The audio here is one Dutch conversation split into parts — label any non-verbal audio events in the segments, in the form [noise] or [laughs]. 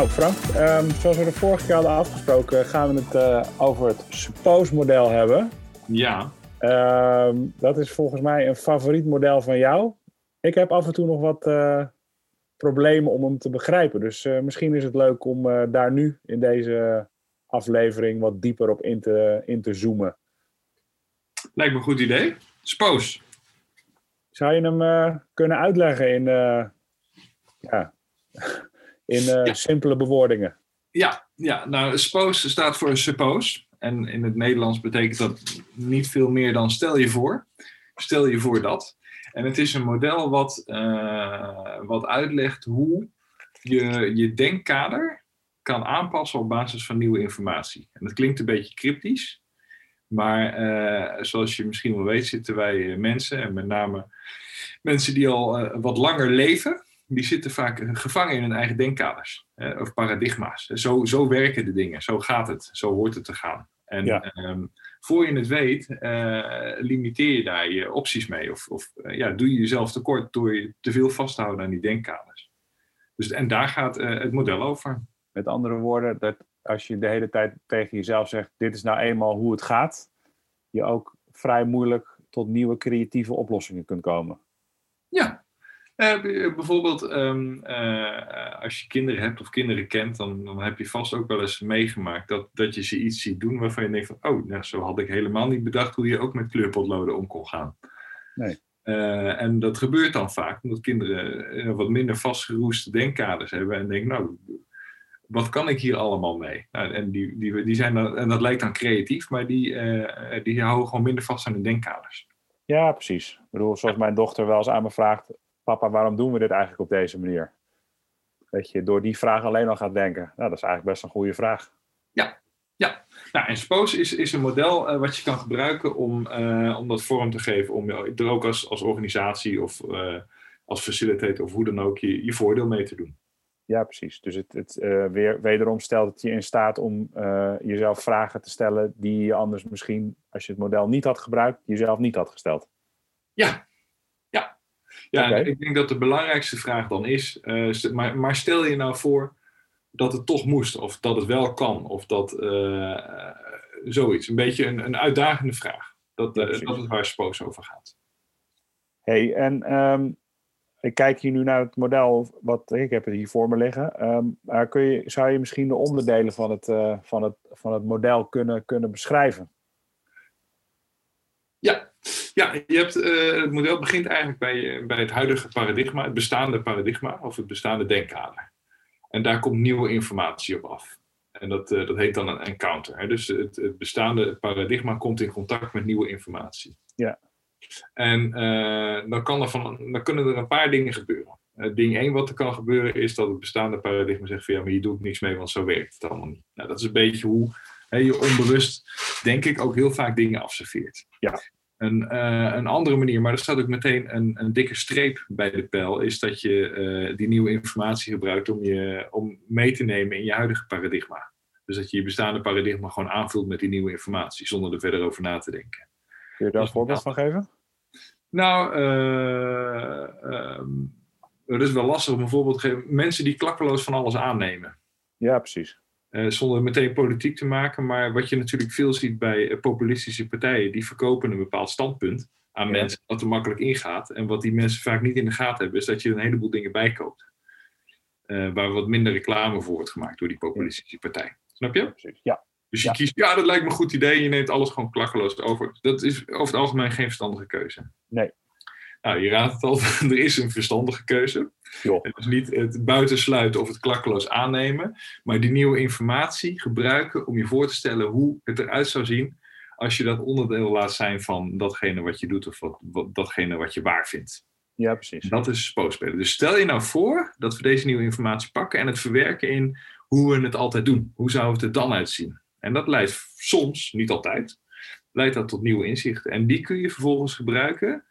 Nou Frank, ehm, zoals we de vorige keer hadden afgesproken, gaan we het uh, over het Suppose-model hebben. Ja. Ehm, dat is volgens mij een favoriet model van jou. Ik heb af en toe nog wat uh, problemen om hem te begrijpen. Dus uh, misschien is het leuk om daar nu in deze aflevering wat dieper op in te, in te zoomen. Lijkt me een goed idee. Suppose. Zou je hem kunnen uitleggen in, ja, in ja. simpele bewoordingen? Ja, ja, nou, suppose staat voor suppose. En in het Nederlands betekent dat niet veel meer dan stel je voor. Stel je voor dat. En het is een model wat, uh, wat uitlegt hoe je je denkkader kan aanpassen op basis van nieuwe informatie. En dat klinkt een beetje cryptisch. Maar uh, zoals je misschien wel weet, zitten wij mensen, en met name mensen die al uh, wat langer leven, die zitten vaak gevangen in hun eigen denkkaders of paradigma's. Zo, zo werken de dingen, zo gaat het, zo hoort het te gaan. En ja. um, voor je het weet, uh, limiteer je daar je opties mee. Of, of uh, ja, doe je jezelf tekort door je te veel vast te houden aan die denkkaders. Dus, en daar gaat uh, het model over. Met andere woorden, dat als je de hele tijd tegen jezelf zegt: dit is nou eenmaal hoe het gaat, je ook vrij moeilijk tot nieuwe creatieve oplossingen kunt komen. Ja, uh, bijvoorbeeld, um, uh, als je kinderen hebt of kinderen kent, dan, dan, heb je vast ook wel eens meegemaakt dat, dat je ze iets ziet doen waarvan je denkt van, oh, nou, zo had ik helemaal niet bedacht hoe je ook met kleurpotloden om kon gaan. Nee. Uh, en dat gebeurt dan vaak, omdat kinderen wat minder vastgeroeste denkkaders hebben en denken, nou, wat kan ik hier allemaal mee? Nou, en, die, die, die zijn dan, en dat lijkt dan creatief, maar die, die houden gewoon minder vast aan de denkkaders. Ja, precies. Ik bedoel, zoals mijn dochter wel eens aan me vraagt, papa, waarom doen we dit eigenlijk op deze manier? Dat je door die vraag alleen al gaat denken. Nou, dat is eigenlijk best een goede vraag. Ja, ja. Nou, en Spose is, is een model uh, wat je kan gebruiken om, uh, om dat vorm te geven. Om er ook als, als organisatie of uh, als facilitator of hoe dan ook je, je voordeel mee te doen. Ja, precies. Dus het, het weer, wederom stelt het je in staat om jezelf vragen te stellen die je anders misschien, als je het model niet had gebruikt, jezelf niet had gesteld. Ja, ja, okay. ik denk dat de belangrijkste vraag dan is, uh, maar, maar, stel je nou voor dat het toch moest, of dat het wel kan, of dat uh, zoiets. Een beetje een, een uitdagende vraag. Dat, uh, dat is waar Spoos over gaat. hey, en um, ik kijk hier nu naar het model, wat ik heb het hier voor me liggen. Um, maar kun je, zou je misschien de onderdelen van het, van het, van het model kunnen, kunnen beschrijven? Ja, ja, je hebt, uh, het model begint eigenlijk bij, bij het huidige paradigma, het bestaande paradigma of het bestaande denkkader. En daar komt nieuwe informatie op af. En dat, uh, dat heet dan een encounter. Hè? Dus het, het, bestaande paradigma komt in contact met nieuwe informatie. Ja. En uh, dan, kan er van, dan kunnen er een paar dingen gebeuren. ding 1 wat er kan gebeuren is dat het bestaande paradigma zegt van ja, maar hier doe ik niks mee, want zo werkt het allemaal niet. Nou, dat is een beetje hoe hè, je onbewust, denk ik, ook heel vaak dingen afserveert. Ja. Een, uh, een andere manier, maar er staat ook meteen een, een dikke streep bij de pijl, is dat je uh, die nieuwe informatie gebruikt om je om mee te nemen in je huidige paradigma. Dus dat je je bestaande paradigma gewoon aanvult met die nieuwe informatie, zonder er verder over na te denken. Kun je daar een dus, voorbeeld van geven? Nou, uh, um, dat is wel lastig om een voorbeeld te geven. Mensen die klakkeloos van alles aannemen. Ja, precies. Uh, zonder meteen politiek te maken. Maar wat je natuurlijk veel ziet bij uh, populistische partijen, die verkopen een bepaald standpunt aan ja. mensen dat er makkelijk ingaat. En wat die mensen vaak niet in de gaten hebben, is dat je een heleboel dingen bijkoopt. Uh, waar wat minder reclame voor wordt gemaakt door die populistische partij. Snap je? Precies. Ja. Dus je ja. kiest, ja, dat lijkt me een goed idee. Je neemt alles gewoon klakkeloos over. Dat is over het algemeen geen verstandige keuze. Nee. Nou, je raadt het al, [laughs] er is een verstandige keuze. Jo. Het is niet het buitensluiten of het klakkeloos aannemen, maar die nieuwe informatie gebruiken om je voor te stellen hoe het eruit zou zien als je dat onderdeel laat zijn van datgene wat je doet of wat, wat, datgene wat je waar vindt. Ja, precies. Dat is spookspelen. Dus stel je nou voor dat we deze nieuwe informatie pakken en het verwerken in hoe we het altijd doen. Hoe zou het er dan uitzien? En dat leidt soms, niet altijd, leidt dat tot nieuwe inzichten. En die kun je vervolgens gebruiken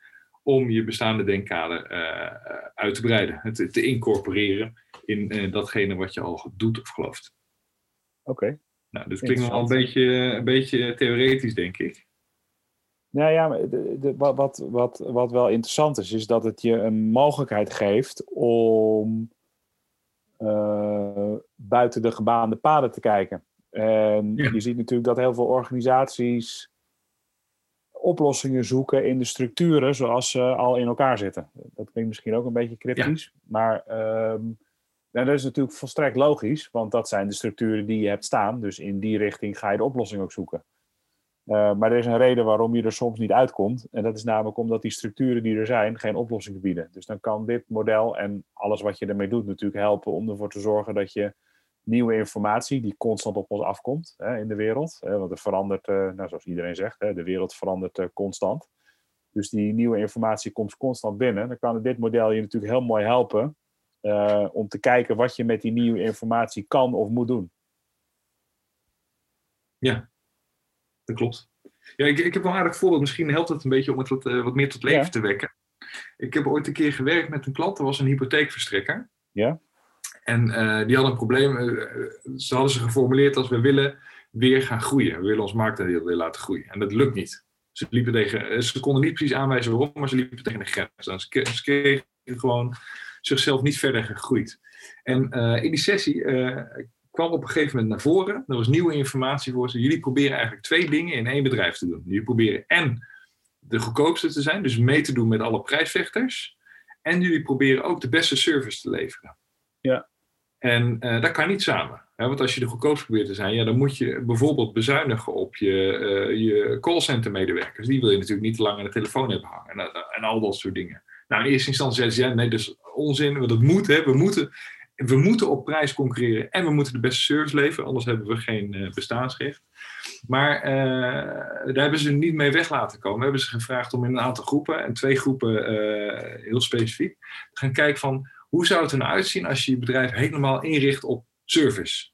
om je bestaande denkkader uh, uit te breiden, te, te incorporeren in uh, datgene wat je al doet of gelooft. Oké. Okay. Nou, dit klinkt wel een beetje, een beetje theoretisch, denk ik. Nou ja, de, de, wat, wat, wat wel interessant is, is dat het je een mogelijkheid geeft om eh, buiten de gebaande paden te kijken. En Ja. je ziet natuurlijk dat heel veel organisaties oplossingen zoeken in de structuren zoals ze al in elkaar zitten. Dat klinkt misschien ook een beetje cryptisch, maar ehm, nou, dat is natuurlijk volstrekt logisch, want dat zijn de structuren die je hebt staan. Dus in die richting ga je de oplossing ook zoeken. Eh, maar er is een reden waarom je er soms niet uitkomt. En dat is namelijk omdat die structuren die er zijn geen oplossing bieden. Dus dan kan dit model en alles wat je ermee doet natuurlijk helpen om ervoor te zorgen dat je nieuwe informatie die constant op ons afkomt hè, in de wereld. Hè, want er verandert, eh, nou, zoals iedereen zegt, hè, de wereld verandert eh, constant. Dus die nieuwe informatie komt constant binnen. Dan kan dit model je natuurlijk heel mooi helpen eh, om te kijken wat je met die nieuwe informatie kan of moet doen. Dat klopt. Ja, ik, ik heb wel een aardig voorbeeld. Misschien helpt het een beetje om het wat, wat meer tot leven Ja. te wekken. Ik heb ooit een keer gewerkt met een klant, dat was een hypotheekverstrekker. Ja. En eh, die hadden een probleem. eh, ze hadden ze geformuleerd als we willen weer gaan groeien. We willen ons marktaandeel weer laten groeien. En dat lukt niet. Ze, liepen tegen, eh, ze konden niet precies aanwijzen waarom, maar ze liepen tegen de grens. En ze, kregen gewoon zichzelf niet verder gegroeid. En in die sessie kwam op een gegeven moment naar voren. Er was nieuwe informatie voor ze. Jullie proberen eigenlijk twee dingen in één bedrijf te doen. Jullie proberen en de goedkoopste te zijn, dus mee te doen met alle prijsvechters. En jullie proberen ook de beste service te leveren. Ja. En eh, dat kan niet samen. Hè? Want als je de goedkoopste probeert te zijn, ja, dan moet je bijvoorbeeld bezuinigen op je, eh je callcenter medewerkers. Die wil je natuurlijk niet te lang aan de telefoon hebben hangen. En, eh, en al dat soort dingen. Nou, in eerste instantie zeiden ze, nee, dat is onzin. Want dat moet, hè. We moeten, we moeten op prijs concurreren en we moeten de beste service leveren. Anders hebben we geen eh, bestaansrecht. Maar daar hebben ze niet mee weg laten komen. We hebben ze gevraagd om in een aantal groepen, en twee groepen heel specifiek, te gaan kijken van hoe zou het er nou uitzien als je je bedrijf helemaal inricht op service.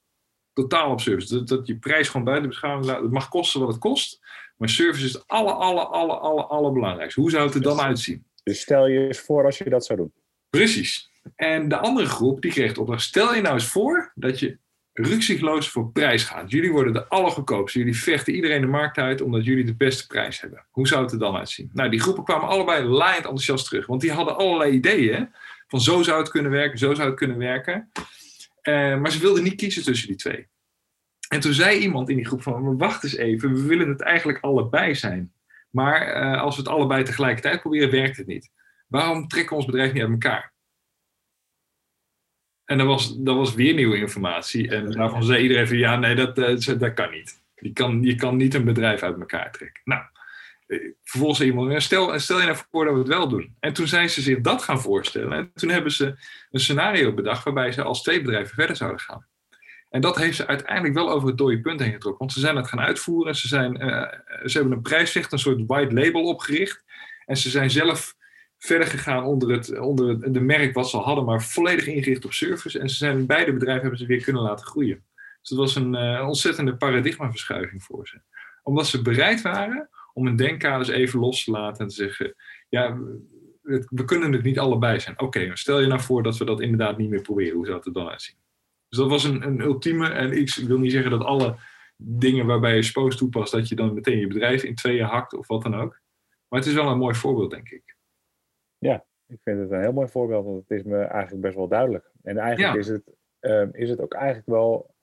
Totaal op service. Dat, dat je prijs gewoon buiten beschouwing laat. Het mag kosten wat het kost. Maar service is het aller, aller, aller, aller, allerbelangrijkste. Hoe zou het er dan uitzien? Dus stel je eens voor als je dat zou doen. Precies. En de andere groep die kreeg de opdracht: stel je nou eens voor dat je rukzichtloos voor prijs gaat. Jullie worden de allergoedkoopste. Jullie vechten iedereen de markt uit omdat jullie de beste prijs hebben. Hoe zou het er dan uitzien? Nou, die groepen kwamen allebei laaiend enthousiast terug. Want die hadden allerlei ideeën. Zo zou het kunnen werken, zo zou het kunnen werken. Eh, maar ze wilden niet kiezen tussen die twee. En toen zei iemand in die groep van, wacht eens even, we willen het eigenlijk allebei zijn. Maar eh, als we het allebei tegelijkertijd proberen, werkt het niet. Waarom trekken we ons bedrijf niet uit elkaar? En dat was, dat was weer nieuwe informatie. En daarvan zei iedereen van, ja, nee, dat, eh, dat kan niet. Je kan, je kan niet een bedrijf uit elkaar trekken. Nou, vervolgens zei iemand, stel, stel je nou voor dat we het wel doen. En toen zijn ze zich dat gaan voorstellen. En toen hebben ze een scenario bedacht waarbij ze als twee bedrijven verder zouden gaan. En dat heeft ze uiteindelijk wel over het dode punt heen getrokken. Want ze zijn het gaan uitvoeren. Ze, zijn, eh, ze hebben een prijsvecht, een soort white label opgericht. En ze zijn zelf verder gegaan onder, het, onder de merk wat ze al hadden, maar volledig ingericht op service. En ze zijn beide bedrijven hebben ze weer kunnen laten groeien. Dus dat was een eh, ontzettende paradigmaverschuiving voor ze. Omdat ze bereid waren om hun denkkaders even los te laten en te zeggen: ja, we, we kunnen het niet allebei zijn. Oké, stel je nou voor dat we dat inderdaad niet meer proberen. Hoe zou het er dan uitzien? Dus dat was een, een ultieme, en ik wil niet zeggen dat alle dingen waarbij je spoos toepast, dat je dan meteen je bedrijf in tweeën hakt of wat dan ook. Maar het is wel een mooi voorbeeld, denk ik. Ik vind het een heel mooi voorbeeld, want het is me eigenlijk best wel duidelijk. En eigenlijk Ja. is, het, ehm, is het ook eigenlijk wel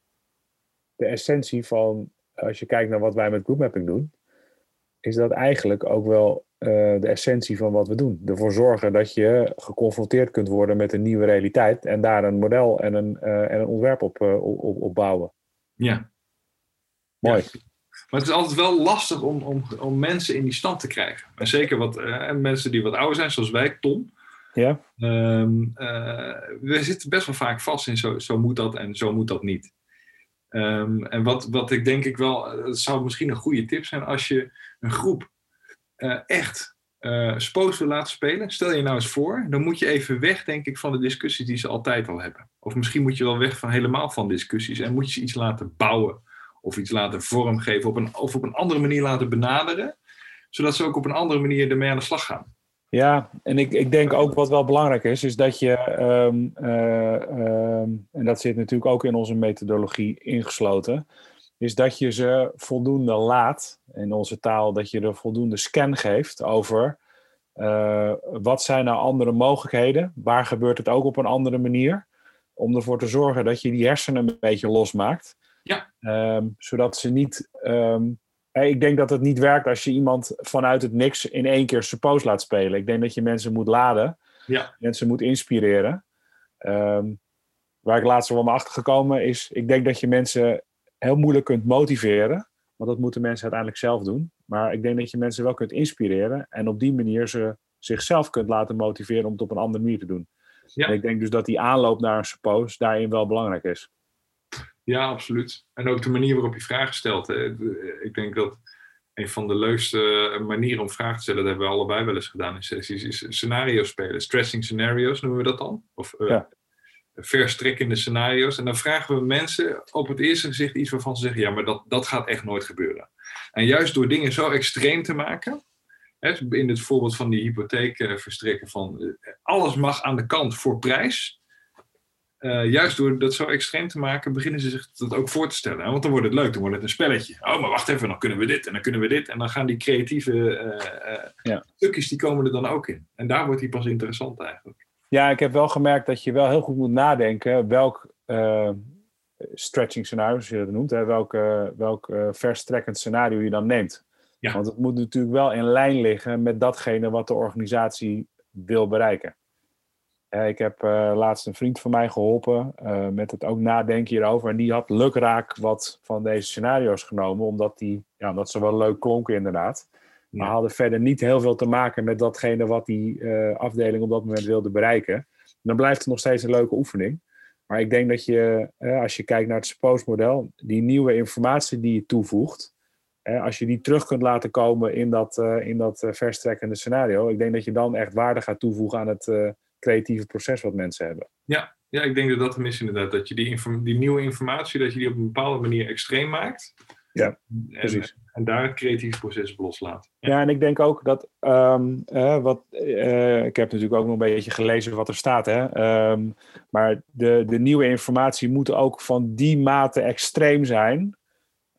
de essentie van, als je kijkt naar wat wij met groupmapping doen, is dat eigenlijk ook wel eh, de essentie van wat we doen. Ervoor zorgen dat je geconfronteerd kunt worden met een nieuwe realiteit en daar een model en een, eh, en een ontwerp op, eh, op, op, op bouwen. Ja. Mooi. Maar het is altijd wel lastig om, om, om mensen in die stand te krijgen. En zeker wat, eh, en mensen die wat ouder zijn, zoals wij, Tom. Ja? Ehm, eh, we zitten best wel vaak vast in zo, zo moet dat en zo moet dat niet. Ehm, en wat, wat ik denk ik wel, eh, het zou misschien een goede tip zijn als je een groep eh, echt eh spoos wil laten spelen. Stel je nou eens voor, dan moet je even weg, denk ik, van de discussies die ze altijd al hebben. Of misschien moet je wel weg van helemaal van discussies en moet je ze iets laten bouwen of iets laten vormgeven op een, of op een andere manier laten benaderen, zodat ze ook op een andere manier ermee aan de slag gaan. Ja, en ik, ik denk ook wat wel belangrijk is, is dat je, ehm, eh, ehm, en dat zit natuurlijk ook in onze methodologie ingesloten, is dat je ze voldoende laat, in onze taal, dat je er voldoende scan geeft over eh, wat zijn nou andere mogelijkheden, waar gebeurt het ook op een andere manier, om ervoor te zorgen dat je die hersenen een beetje losmaakt. Ja. Ehm, zodat ze niet. Ik denk dat het niet werkt als je iemand vanuit het niks in één keer suppose laat spelen. Ik denk dat je mensen moet laden, Ja. mensen moet inspireren. Ehm, waar ik laatst wel mee achter gekomen is, ik denk dat je mensen heel moeilijk kunt motiveren. Want dat moeten mensen uiteindelijk zelf doen. Maar ik denk dat je mensen wel kunt inspireren. En op die manier ze zichzelf kunt laten motiveren om het op een andere manier te doen. Ja. En ik denk dus dat die aanloop naar een suppose daarin wel belangrijk is. Ja, absoluut. En ook de manier waarop je vragen stelt. Ik denk dat een van de leukste manieren om vragen te stellen, dat hebben we allebei wel eens gedaan in sessies, is scenario spelen. Stressing scenarios noemen we dat dan. Of eh, Ja. verstrekkende scenario's. En dan vragen we mensen op het eerste gezicht iets waarvan ze zeggen, ja, maar dat, dat gaat echt nooit gebeuren. En juist door dingen zo extreem te maken, hè, in het voorbeeld van die hypotheek eh, verstrekken van eh, alles mag aan de kant voor prijs. Eh, juist door dat zo extreem te maken, beginnen ze zich dat ook voor te stellen. Want dan wordt het leuk, dan wordt het een spelletje. Oh, maar wacht even, dan kunnen we dit en dan kunnen we dit. En dan gaan die creatieve eh, eh, Ja. stukjes, die komen er dan ook in. En daar wordt die pas interessant eigenlijk. Ja, ik heb wel gemerkt dat je wel heel goed moet nadenken welk stretching scenario, zoals je dat noemt, hè, welk, welk verstrekkend scenario je dan neemt. Ja. Want het moet natuurlijk wel in lijn liggen met datgene wat de organisatie wil bereiken. Eh, ik heb eh, laatst een vriend van mij geholpen eh, met het ook nadenken hierover. En die had lukraak wat van deze scenario's genomen, omdat, die, ja, omdat ze wel leuk klonken inderdaad. Maar Ja. hadden verder niet heel veel te maken met datgene wat die afdeling op dat moment wilde bereiken. Dan blijft het nog steeds een leuke oefening. Maar ik denk dat je, als je kijkt naar het suppose-model, die nieuwe informatie die je toevoegt, als je die terug kunt laten komen in dat, in dat verstrekkende scenario, ik denk dat je dan echt waarde gaat toevoegen aan het creatieve proces wat mensen hebben. Ja, ja, ik denk dat dat hem is inderdaad. Dat je die, die nieuwe informatie, dat je die op een bepaalde manier extreem maakt. Ja, en, precies. En daar het creatieve proces op loslaat. Ja, en ik denk ook dat, ehm, eh, wat, eh, ik heb natuurlijk ook nog een beetje gelezen wat er staat, hè? Ehm, maar de, de nieuwe informatie moet ook van die mate extreem zijn,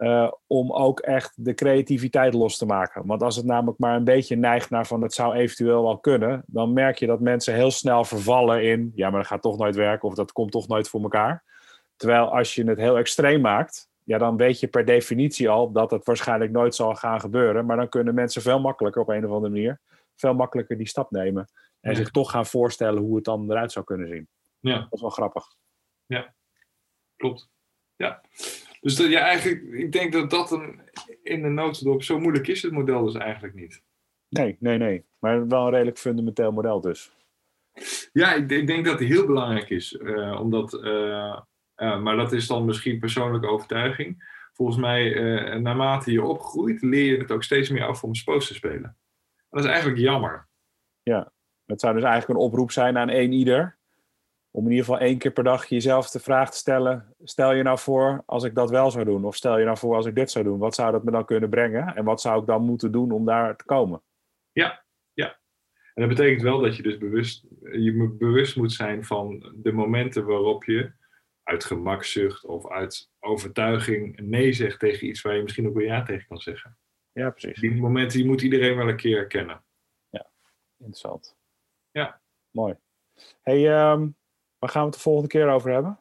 eh, om ook echt de creativiteit los te maken. Want als het namelijk maar een beetje neigt naar van het zou eventueel wel kunnen, dan merk je dat mensen heel snel vervallen in, ja, maar dat gaat toch nooit werken of dat komt toch nooit voor elkaar. Terwijl als je het heel extreem maakt, ja, dan weet je per definitie al dat het waarschijnlijk nooit zal gaan gebeuren. Maar dan kunnen mensen veel makkelijker op een of andere manier, veel makkelijker die stap nemen. En Ja. zich toch gaan voorstellen hoe het dan eruit zou kunnen zien. Ja. Dat is wel grappig. Klopt. Ja. Dus dat, ja, eigenlijk, ik denk dat dat een, in de notendop zo moeilijk is, het model dus eigenlijk niet. Nee, nee, nee. Maar wel een redelijk fundamenteel model dus. Ja, ik, ik denk dat het heel belangrijk is. eh, omdat, eh, eh, maar dat is dan misschien persoonlijke overtuiging. Volgens mij, naarmate je opgroeit, leer je het ook steeds meer af om spoos te spelen. En dat is eigenlijk jammer. Het zou dus eigenlijk een oproep zijn aan één ieder. Om in ieder geval één keer per dag jezelf de vraag te stellen. Stel je nou voor als ik dat wel zou doen. Of stel je nou voor als ik dit zou doen. Wat zou dat me dan kunnen brengen? En wat zou ik dan moeten doen om daar te komen? En dat betekent wel dat je dus bewust, je moet bewust moet zijn van de momenten waarop je uit gemakzucht of uit overtuiging nee zegt tegen iets waar je misschien ook wel ja tegen kan zeggen. Ja, precies. Die momenten die moet iedereen wel een keer herkennen. Interessant. Ja. Mooi. Hey, ehm, waar gaan we het de volgende keer over hebben?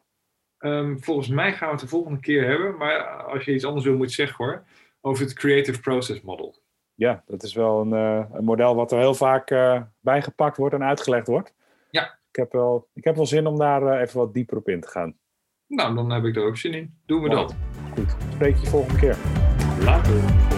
Ehm, volgens mij gaan we het de volgende keer hebben, maar als je iets anders wil, moet je zeggen hoor, over het Creative Process Model. Ja, dat is wel een, eh, een model wat er heel vaak eh, bijgepakt wordt en uitgelegd wordt. Ja. Ik heb wel, ik heb wel zin om daar eh, even wat dieper op in te gaan. Nou, dan heb ik er ook zin in. Doen we Mooi. dat. Goed. Spreek je volgende keer. Later.